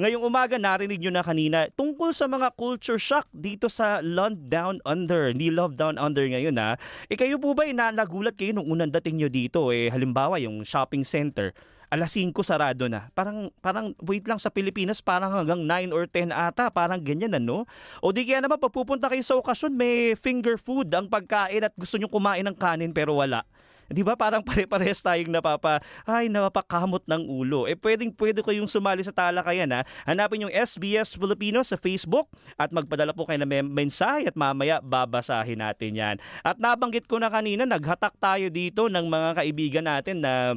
Ngayong umaga narinig nyo na kanina tungkol sa mga culture shock dito sa Land Down Under, ni Love Down Under ngayon ha. Eh kayo po ba eh, na nagulat kayo nung unang dating nyo dito eh halimbawa yung shopping center alas 5 sarado na. Parang parang wait lang sa Pilipinas parang hanggang 9 or 10 ata, parang ganyan ano. O di kaya naman pag pupunta kayo sa okasyon may finger food ang pagkain at gusto nyo kumain ng kanin pero wala. Di ba parang pare-parehas tayong napapa, ay napapakamot ng ulo. Eh pwedeng pwede kayong sumali sa talakayan ha. Hanapin yung SBS Filipino sa Facebook at magpadala po kayo ng mensahe at mamaya babasahin natin yan. At nabanggit ko na kanina, naghatak tayo dito ng mga kaibigan natin na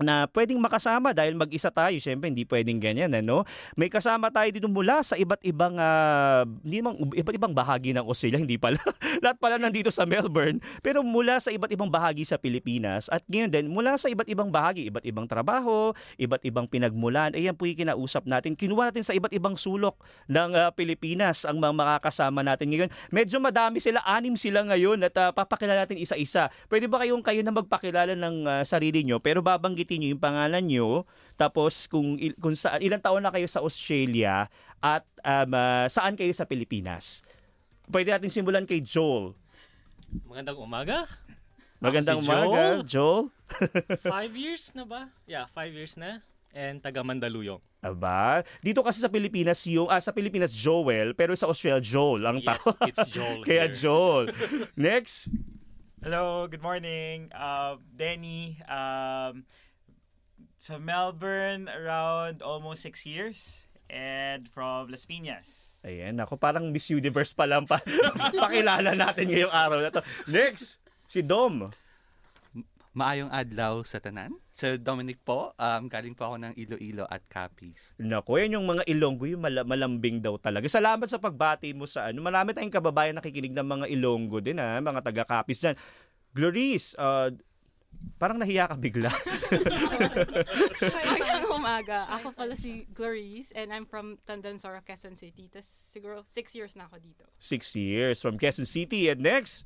na pwedeng makasama dahil mag-isa tayo. Siyempre, hindi pwedeng ganyan. Ano? May kasama tayo dito mula sa iba't ibang uh, hindi mang, iba't ibang bahagi ng Australia. Hindi pala. Lahat pala nandito sa Melbourne. Pero mula sa iba't ibang bahagi sa Pilipinas. At ngayon din, mula sa iba't ibang bahagi, iba't ibang trabaho, iba't ibang pinagmulan. Ayan po yung kinausap natin. Kinuha natin sa iba't ibang sulok ng uh, Pilipinas ang mga makakasama natin ngayon. Medyo madami sila, anim sila ngayon at uh, papakilala natin isa-isa. Pwede ba kayong kayo na magpakilala ng uh, sarili nyo pero babanggit banggitin niyo yung pangalan niyo, tapos kung kung saan ilang taon na kayo sa Australia at um, uh, saan kayo sa Pilipinas. Pwede natin simulan kay Joel. Magandang umaga. Magandang si umaga, Joel. Joel. five years na ba? Yeah, five years na. And taga Mandaluyong. Aba, dito kasi sa Pilipinas yung ah, sa Pilipinas Joel, pero sa Australia Joel ang yes, tao. it's Joel. Kaya here. Joel. Next. Hello, good morning. Uh, Denny, um, sa Melbourne around almost six years and from Las Piñas. Ayan, ako parang Miss Universe pa lang pa. Pakilala natin ngayong araw na to. Next, si Dom. Maayong adlaw sa tanan. So Dominic po, um, galing po ako ng Iloilo at Capiz. Nako, yan yung mga Ilonggo, yung mal- malambing daw talaga. Salamat sa pagbati mo sa ano. Marami tayong kababayan nakikinig ng mga Ilonggo din ha, mga taga Capiz dyan. Gloris, uh, Parang nahiya ka bigla. Magandang umaga. Ako pala si Clarice and I'm from Tandansora, Quezon City. Tapos siguro six years na ako dito. Six years from Quezon City. And next,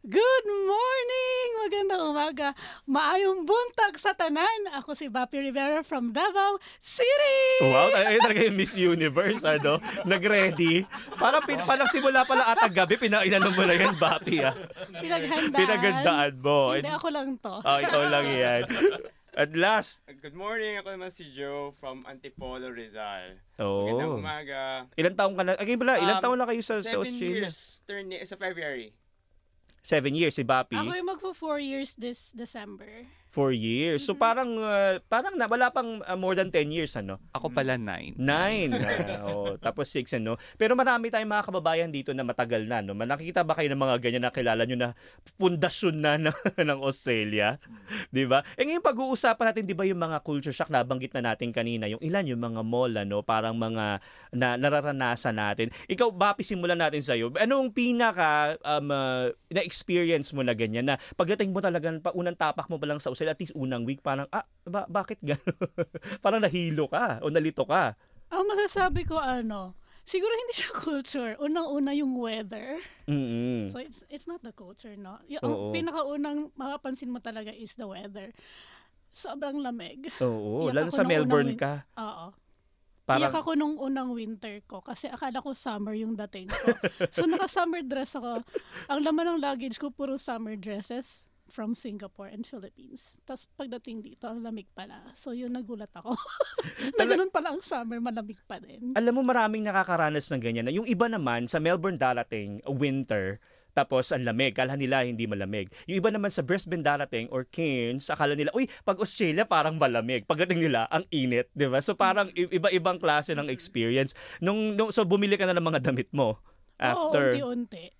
Good morning! Magandang umaga. Maayong buntag sa tanan. Ako si Bapi Rivera from Davao City! Wow, ay talaga yung Miss Universe, ano? Nag-ready. Parang, pin, parang simula pala ata gabi, pinainan mo na yan, Bapi, ah. Pinaghandaan. Pinaghandaan mo. Hindi, ako lang to. Oh, ikaw lang yan. At last. Good morning. Ako naman si Joe from Antipolo, Rizal. Oh. Magandang umaga. Ilan taon ka na? Okay, pala, ilan um, taon na kayo sa, sa Australia? Seven years. Turn, sa February. Seven years si Bapi. Ako yung magpo four years this December. Four years. So parang uh, parang na, wala pang uh, more than 10 years ano? Ako pala nine. Nine. uh, oh, tapos six ano. Pero marami tayong mga kababayan dito na matagal na no. Nakikita ba kayo ng mga ganyan na kilala nyo na pundasyon na ng, ng Australia? 'Di ba? Eh ngayon pag-uusapan natin 'di ba yung mga culture shock na banggit na natin kanina, yung ilan yung mga mall ano, parang mga na nararanasan natin. Ikaw Bapi simulan natin sa iyo. Anong pinaka um, uh, na experience mo na ganyan na pagdating mo talaga pa unang tapak mo pa lang sa sila at least unang week parang ah ba, bakit gano'n? parang nahilo ka o nalito ka. Ang masasabi ko ano, siguro hindi siya culture. Unang-una yung weather. Mm-hmm. So it's it's not the culture, no? Yung ang pinakaunang mapapansin mo talaga is the weather. Sobrang lamig. Oo, lalo sa Melbourne unang, ka. Oo. Parang... Iyak ako nung unang winter ko kasi akala ko summer yung dating ko. so naka-summer dress ako. Ang laman ng luggage ko puro summer dresses from Singapore and Philippines. Tapos pagdating dito, ang lamig pala. So yun, nagulat ako. na ganun pala ang summer, malamig pa din. Alam mo, maraming nakakaranas ng ganyan. Yung iba naman, sa Melbourne darating, winter, tapos ang lamig. Kala nila hindi malamig. Yung iba naman sa Brisbane darating or Cairns, akala nila, uy, pag Australia parang malamig. Pagdating nila, ang init, di ba? So parang iba-ibang klase ng experience. Nung, nung, so bumili ka na ng mga damit mo after. Oo, unti-unti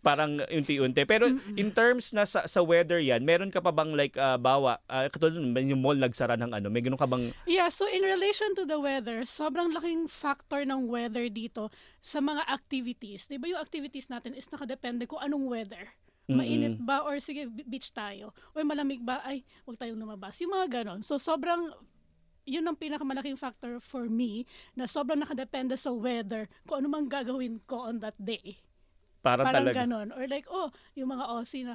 parang unti-unti. Pero in terms na sa, sa weather yan, meron ka pa bang like uh, bawa, uh, katulad yung mall nagsara ng ano, may ganun ka bang... Yeah, so in relation to the weather, sobrang laking factor ng weather dito sa mga activities. Di ba yung activities natin is nakadepende kung anong weather. Mainit ba or sige beach tayo or malamig ba ay wag tayong lumabas. Yung mga ganon. So sobrang yun ang pinakamalaking factor for me na sobrang nakadepende sa weather kung ano mang gagawin ko on that day. Parang, Parang talaga. ganon. Or like, oh, yung mga Aussie na,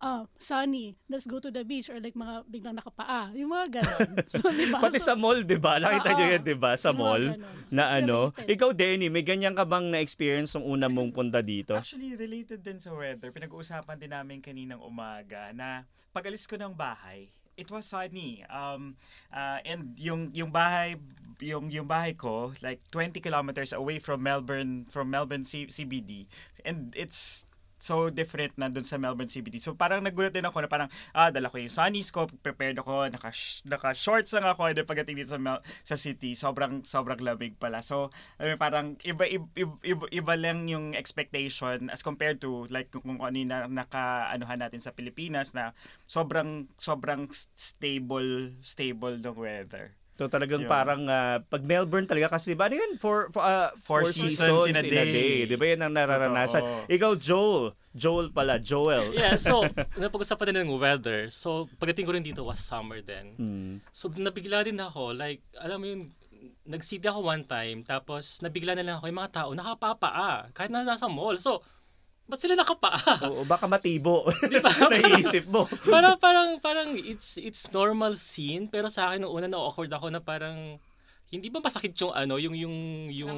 ah, sunny, let's go to the beach or like mga biglang nakapaa. Yung mga ganon. So, diba? Pati So, sa mall, 'di ba? Nakita niyo 'yan, 'di ba? Sa yung mall na It's ano. related. Ikaw, Denny, may ganyan ka bang na-experience nung una mong punta dito? Actually, related din sa weather. Pinag-uusapan din namin kaninang umaga na pag-alis ko ng bahay, it was sunny. Um, uh, and yung yung bahay yung yung bahay ko like 20 kilometers away from Melbourne from Melbourne C- CBD and it's so different na dun sa Melbourne CBD. So parang nagulat din ako na parang ah dala ko yung sunnies ko, prepared ako, naka naka shorts lang ako and then pagdating dito sa Mel- sa city, sobrang sobrang lamig pala. So I parang iba iba, iba iba lang yung expectation as compared to like kung, kung ano yung na, naka-anuhan natin sa Pilipinas na sobrang sobrang stable stable ng weather. So talagang Yun. parang ah, pag Melbourne talaga kasi ba ano yun for for, ah, Four seasons in a day. 'Di ba yan ang nararanasan? Totoo. Ikaw Joel, Joel pala, Joel. Yeah, so, napag-usapan din ng weather. So, pagdating ko rin dito was summer din. Hmm. So, nabigla din ako. Like, alam mo yun, nag-city ako one time, tapos nabigla na lang ako yung mga tao, nakapapaa, kahit na nasa mall. So, ba't sila nakapaa? Oo, baka matibo. Naiisip mo. parang, parang, parang, it's, it's normal scene, pero sa akin, nung una na-awkward ako na parang, hindi ba masakit yung ano, yung, yung, yung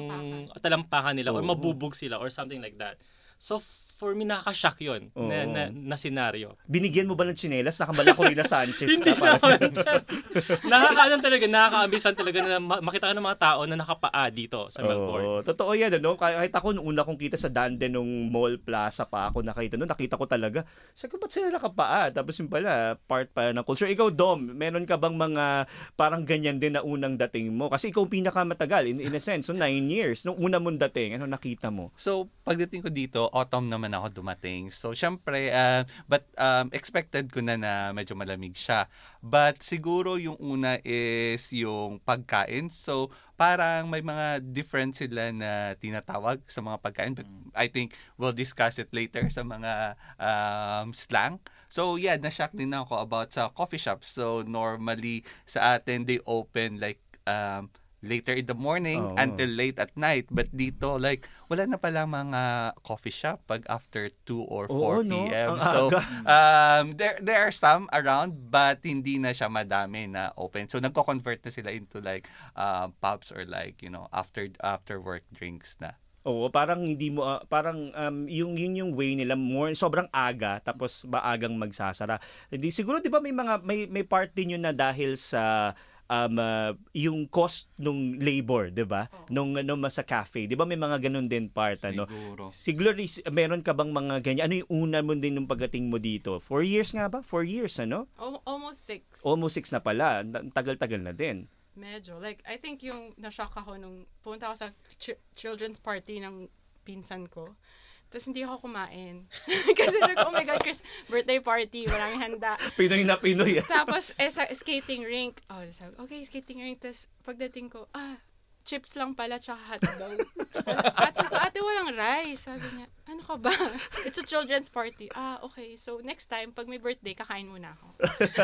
talampakan nila, or Oo. mabubog sila, or something like that. So, for me, nakaka-shock yun, na, Oo. na, na senaryo. Binigyan mo ba ng tsinelas? Nakabala ko rin na Sanchez Hindi ka. Parang- naman. Nakakaalam talaga, nakakaambisan talaga na ma- makita ka ng mga tao na nakapaa dito sa Melbourne. Oo, totoo yan, ano? Kahit ako, nung una kong kita sa Danden nung Mall Plaza pa ako nakita noon, nakita ko talaga, sabi ko, ba't sila nakapaa? Tapos yung pala, part pa ng culture. Ikaw, Dom, meron ka bang mga parang ganyan din na unang dating mo? Kasi ikaw pinakamatagal, in, in a sense, so nine years. Nung una mong dating, ano nakita mo? So, pagdating ko dito, autumn naman ako dumating. So, syempre, uh, but um, expected ko na na medyo malamig siya. But siguro yung una is yung pagkain. So, parang may mga different sila na tinatawag sa mga pagkain. But I think we'll discuss it later sa mga um, slang. So, yeah, na-shock din ako about sa coffee shops. So, normally sa atin, they open like um, later in the morning Oo. until late at night. But dito, like, wala na pala mga coffee shop pag after 2 or 4 Oo, no? p.m. Ang So, um, there, there are some around, but hindi na siya madami na open. So, nagko-convert na sila into like um, pubs or like, you know, after after work drinks na. Oo, parang hindi mo ah, parang um, yung yun yung way nila more sobrang aga tapos maagang magsasara. Hindi siguro 'di ba may mga may may part din yun na dahil sa um, ah, yung cost nung labor, 'di ba? Nung ano sa cafe, 'di ba may mga ganun din part ano. Siguro. Siguro meron ka bang mga ganyan? Ano yung una mo din nung pagdating mo dito? Four years nga ba? Four years, ano? Al- almost six. Almost six na pala. Tagal-tagal na din. Medyo. Like, I think yung na-shock ako nung pumunta ako sa chi- children's party ng pinsan ko. Tapos hindi ako kumain. Kasi like, oh my God, Chris, birthday party, walang handa. Pinoy na Pinoy. Tapos, eh, sa skating rink, oh, sabi, okay, skating rink. Tapos, pagdating ko, ah, chips lang pala, tsaka hotdog. At sabi ko, ate, walang rice. Sabi niya, ano ka ba? It's a children's party. Ah, okay. So, next time, pag may birthday, kakain muna ako.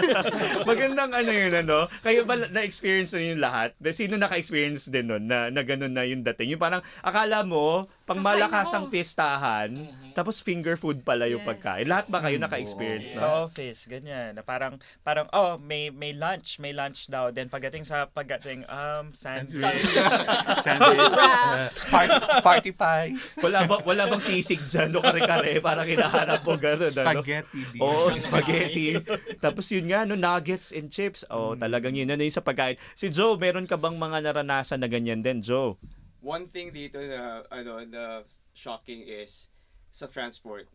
Magandang ano yun, ano? Kayo ba na-experience na yung lahat? Sino naka-experience din nun na, na ganun na yung dating? Yung parang akala mo, pang Kakain malakasang ako. fiestahan, tapos finger food pala yung Yes. pagkain. Lahat ba kayo naka-experience Sa na? office, ganyan. Na parang, parang, oh, may may lunch, may lunch daw. Then pagdating sa, pagdating, um, sandwich. Sandwich. uh, party, party pies. Wala, ba, wala bang sisig dyan o kare-kare? Parang hinahanap mo ganun, ano? Spaghetti. beef. Oo, spaghetti. Tapos yun nga, no, nuggets and chips. Oh, Mm. talagang yun. Ano yung sa pagkain? Si Joe, meron ka bang mga naranasan na ganyan din, Joe? One thing dito na ano na shocking is sa transport.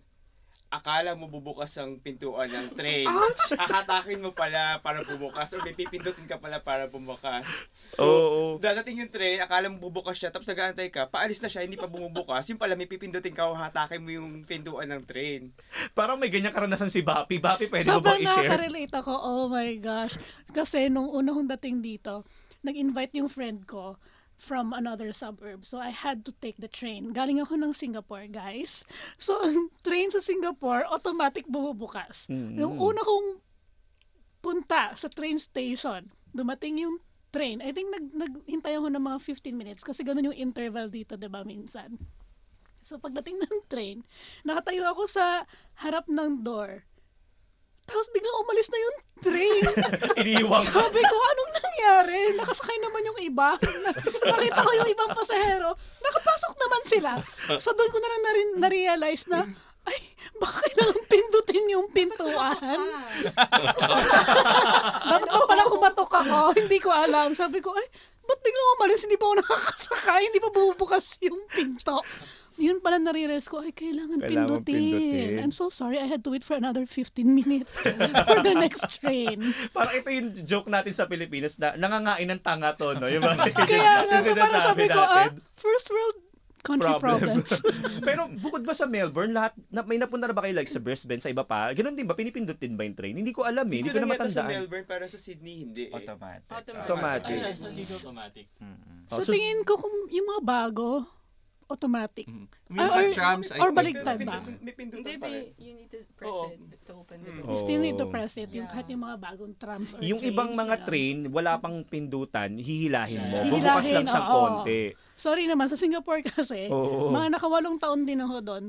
Akala mo bubukas ang pintuan ng train. Akatakin mo pala para bubukas or may pipindutin ka pala para bumukas. So, Oo. dadating yung train, akala mo bubukas siya, tapos nag-aantay ka, paalis na siya, hindi pa bumubukas. Yung pala, may pipindutin ka o hatakin mo yung pintuan ng train. Parang may ganyan karanasan si Bapi. Bapi, pwede mo Sobrang bang i-share? nakaka-relate ako. Oh my gosh. Kasi nung una kong dating dito, nag-invite yung friend ko from another suburb. So, I had to take the train. Galing ako ng Singapore, guys. So, ang train sa Singapore, automatic bumubukas. Mm. Yung una kong punta sa train station, dumating yung train. I think nag, naghintay ako ng mga 15 minutes kasi ganun yung interval dito, di ba, minsan. So, pagdating ng train, nakatayo ako sa harap ng door. Tapos biglang umalis na yung train. Iniwang Sabi ko, anong nangyari? Nakasakay naman yung iba. Na- Nakita ko yung ibang pasahero. Nakapasok naman sila. So doon ko na lang na- na-realize na, ay, baka kailangan pindutin yung pintuan. Dapat pa pala kumatok ako. Hindi ko alam. Sabi ko, ay, ba't biglang umalis? Hindi pa ako nakakasakay. Hindi pa bubukas yung pinto. Yun pala nare-realize ko, ay, kailangan, Kailangan pindutin. pindutin. I'm so sorry. I had to wait for another 15 minutes for the next train. Parang ito yung joke natin sa Pilipinas na nangangain ng tanga to, no? Yung mga Kaya nga, so parang sabi ko, ah, first world country problems. Pero bukod ba sa Melbourne, lahat, na, may napunta na ba kayo like sa Brisbane, sa iba pa? Ganun din ba? Pinipindot din ba yung train? Hindi ko alam eh. Hindi ko na yata sa matandaan. Melbourne, para sa Sydney, hindi eh. Automatic. Automatic. Automatic. Automatic. Mm-mm. Oh, so, so- tingin ko kung yung mga bago, automatic. Mm. Mga or- trams, I or think, baliktad ba? May pindutan Hindi, pa rin. you need to press Oo. it to open the Mm. door. You still need to Oh. press it. Yung Yeah. kahit yung mga bagong trams or Yung trains, ibang mga yeah. train, wala pang pindutan, hihilahin mo. Yeah. Bubukas lang siyang oo. konti. Sorry naman, sa Singapore kasi, Oo. mga nakawalong taon din ako doon,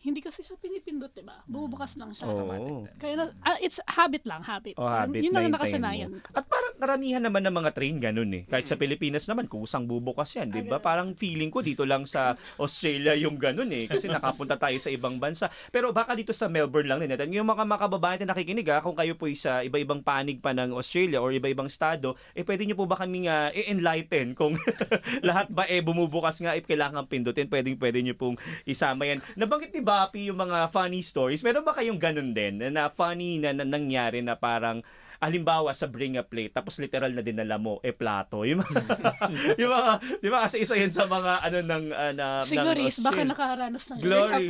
hindi kasi siya pinipindot, diba? Bubukas lang siya. Din. Kaya na, ah, it's habit lang, habit. Oh, habit Yun hintayin nakasanayan. At parang karamihan naman ng mga train ganun eh. Kahit sa Pilipinas naman, kusang bubukas yan, di ba? Ah. Parang feeling ko dito lang sa Australia yung ganun eh. Kasi nakapunta tayo sa ibang bansa. Pero baka dito sa Melbourne lang din natin. Yung mga makababayan na nakikinig ha, kung kayo po sa iba-ibang panig pa ng Australia or iba-ibang estado, eh pwede nyo po ba kaming ah, i-enlighten kung lahat ba eh bumubukas nga if kailangan pindutin, pwedeng pwede nyo pong isama yan. Nabanggit ni Bapi yung mga funny stories. Meron ba kayong ganun din na, na funny na, na nangyari na parang halimbawa sa bring a plate tapos literal na dinala mo eh plato yung mga, yung mga di ba kasi isa yan sa mga ano ng uh, na Si ng Gloris, baka nakaranas ng Glory.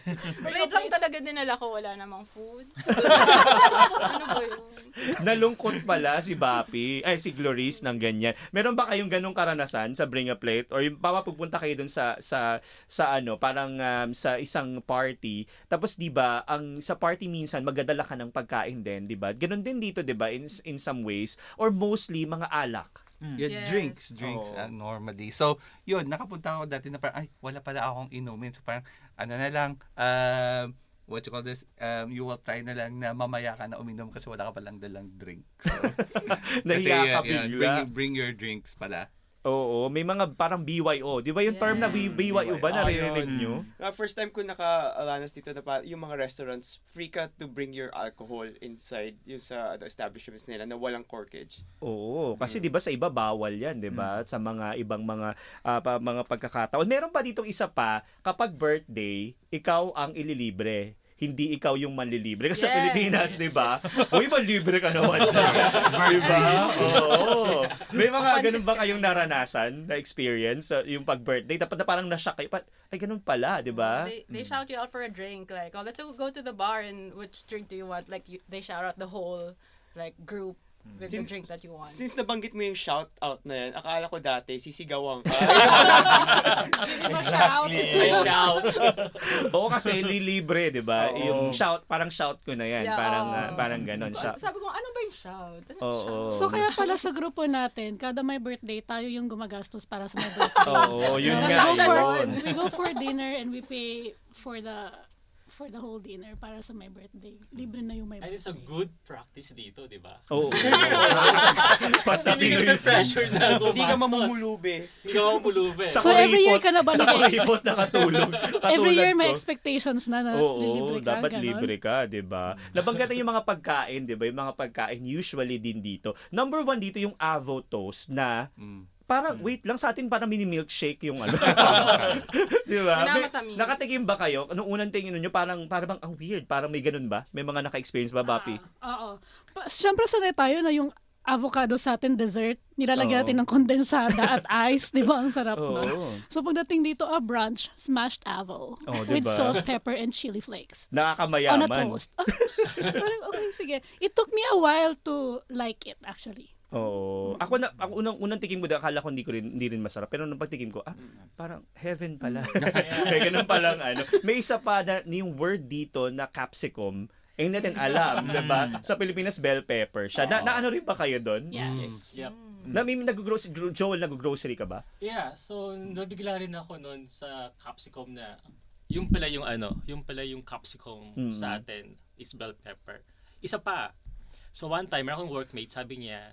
Wait lang talaga dinala ko, wala namang food. ano ba yun? Nalungkot pala si Bapi, ay si Gloris ng ganyan. Meron ba kayong ganong karanasan sa Bring a Plate or yung pupunta kayo dun sa sa sa ano, parang um, sa isang party. Tapos 'di ba, ang sa party minsan magdadala ka ng pagkain din, 'di ba? Ganon din dito 'di ba in in some ways or mostly mga alak. Yeah, Yes. drinks, drinks Oo. ah, normally. So, yun, nakapunta ako dati na parang, ay, wala pala akong inumin. So, parang, ano na lang, um, what you call this, um, you will try na lang na mamaya ka na uminom kasi wala ka palang dalang drink. So, kasi, Nahiya ka yun, yun, bigla. bring, bring your drinks pala. Oo, may mga parang BYO. 'Di ba yung term na Yes. BYO ba naririnig nyo? Uh, first time ko naka-alanas dito na pa, yung mga restaurants, free ka to bring your alcohol inside yung sa ano, establishments nila na walang corkage. Oo, kasi 'di ba sa iba bawal 'yan, 'di ba? Sa mga ibang mga ah, pa- mga pagkakataon. Meron pa ditong isa pa, kapag birthday, ikaw ang ililibre. Hindi ikaw yung manlilibre. Kasi sa Yes. Pilipinas, di ba? Uy, manlibre ka naman dyan. di ba? Oo. May mga ganun ba kayong naranasan na experience sa yung pag-birthday? Dapat na parang na-shock kayo. Pa- Ay, ganun pala, di ba? They, they shout you out for a drink, like, oh, let's go to the bar and which drink do you want? Like, you, they shout out the whole, like, group with Since- the drink that you want. Since nabanggit mo yung shout out na yan, akala ko dati sisigawan ka. Exactly. May shout. Oo, kasi lilibre, di ba? Yung shout, parang shout ko na yan. Yeah, parang, ah, parang ganun. Shout. Sabi ko, ano ba yung shout? Ano yung Oo. shout? So kaya pala sa grupo natin, kada may birthday, tayo yung gumagastos para sa may birthday. Oo, yun we, nga go for, yun. we go for dinner and we pay for the for the whole dinner para sa my birthday. Libre na yung my And birthday. it's a good practice dito, di ba? Oo. Hindi Pasabi ka pressure na gumastos. Hindi ka mamumulubi. Hindi ka mamumulube. Sa So, every year ka na ba Sa kuripot nakatulog. Every Katulad year may expectations na na Oo, libre ka. dapat ganon. libre ka, 'di ba? Nabanggatan yung mga pagkain, 'di ba? Yung mga pagkain usually din dito. Number one dito yung avo toast na Mm. Parang wait lang sa atin parang mini milkshake yung ano. 'Di ba? May- ba kayo? Nung unang tingin niyo parang parang bang ang weird, parang may ganun ba? May mga naka-experience ba, Bapi? Ah, Oo. Pa- Siyempre sanay tayo na yung avocado sa atin dessert, nilalagyan natin ng kondensada at ice, di ba? Ang sarap nun. Oo. So pagdating dito, a brunch, smashed avo Oh, with diba? salt, pepper, and chili flakes. on a Nakakamayaman. toast. Ah, parang, okay, sige. It took me a while to like it, actually. Oo. Ako na ako unang unang tikim ko, akala ko hindi ko rin hindi rin masarap. Pero nung pagtikim ko, ah, parang heaven pala. May ganun palang ano. May isa pa na yung word dito na capsicum. Eh, hindi natin alam, 'di ba? Sa Pilipinas, bell pepper siya. Na, na ano rin ba kayo doon? Yeah. Mm. Yes. Yep. Na may nag-grocery, Joel, nag-grocery ka ba? Yeah, so nabigla rin ako noon sa capsicum na yung pala yung ano, yung pala yung capsicum Mm. sa atin is bell pepper. Isa pa. So one time, meron akong workmate, sabi niya,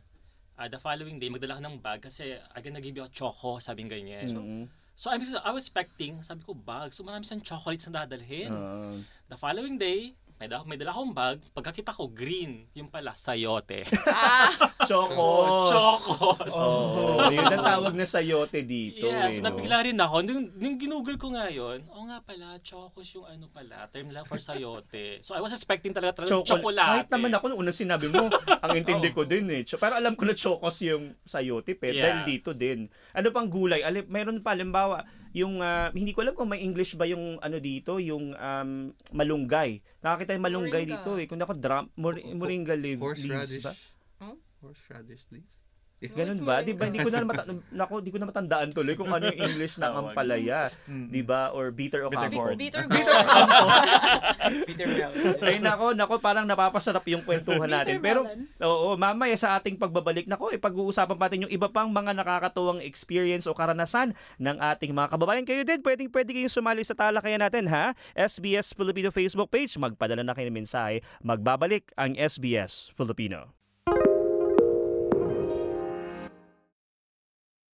ah, the following day, magdala ka ng bag kasi I'm gonna give you a choco, sabi ganyan. So, Mm-mm. so I, was, I was expecting, sabi ko, bag. So marami siyang chocolates na dadalhin. Ah. The following day, may dala, may dala akong bag. Pagkakita ko, green. Yung pala, sayote. Ah, Chocos. Chocos. Oh, yun ang tawag na sayote dito. Yes, eh, no? nabigla rin ako. Nung, nung ginugol ko nga yun, oo nga pala, chocos yung ano pala, term lang for sayote. So I was expecting talaga talaga Chocolate. chocolate. Kahit naman ako, nung unang sinabi mo, ang intindi ko din eh. Pero alam ko na chocos yung sayote, pero Yeah. dahil dito din. Ano pang gulay? Alim, meron pa, halimbawa, yung, ah, hindi ko alam kung may English ba yung ano dito, yung um, malunggay. Nakakita yung malunggay Moringa. dito eh. Kung ako, drum, mor- moringa leaves ba? Huh? Horseradish leaves. Ganun What's ba? Di ba? Hindi ko na mata- nako, di ko na matandaan tuloy kung ano yung English ng ampalaya, di ba? Or bitter o Bitter campo. gourd. bitter Bitter gourd. Peter Bell. Ay nako, nako parang napapasarap yung kwentuhan natin. Pero oo, mamaya sa ating pagbabalik nako, eh, pag-uusapan pa natin yung iba pang mga nakakatuwang experience o karanasan ng ating mga kababayan. Kayo din, pwedeng pwede kayong sumali sa talakayan natin ha. SBS Filipino Facebook page, magpadala na kayo ng mensahe. Magbabalik ang SBS Filipino.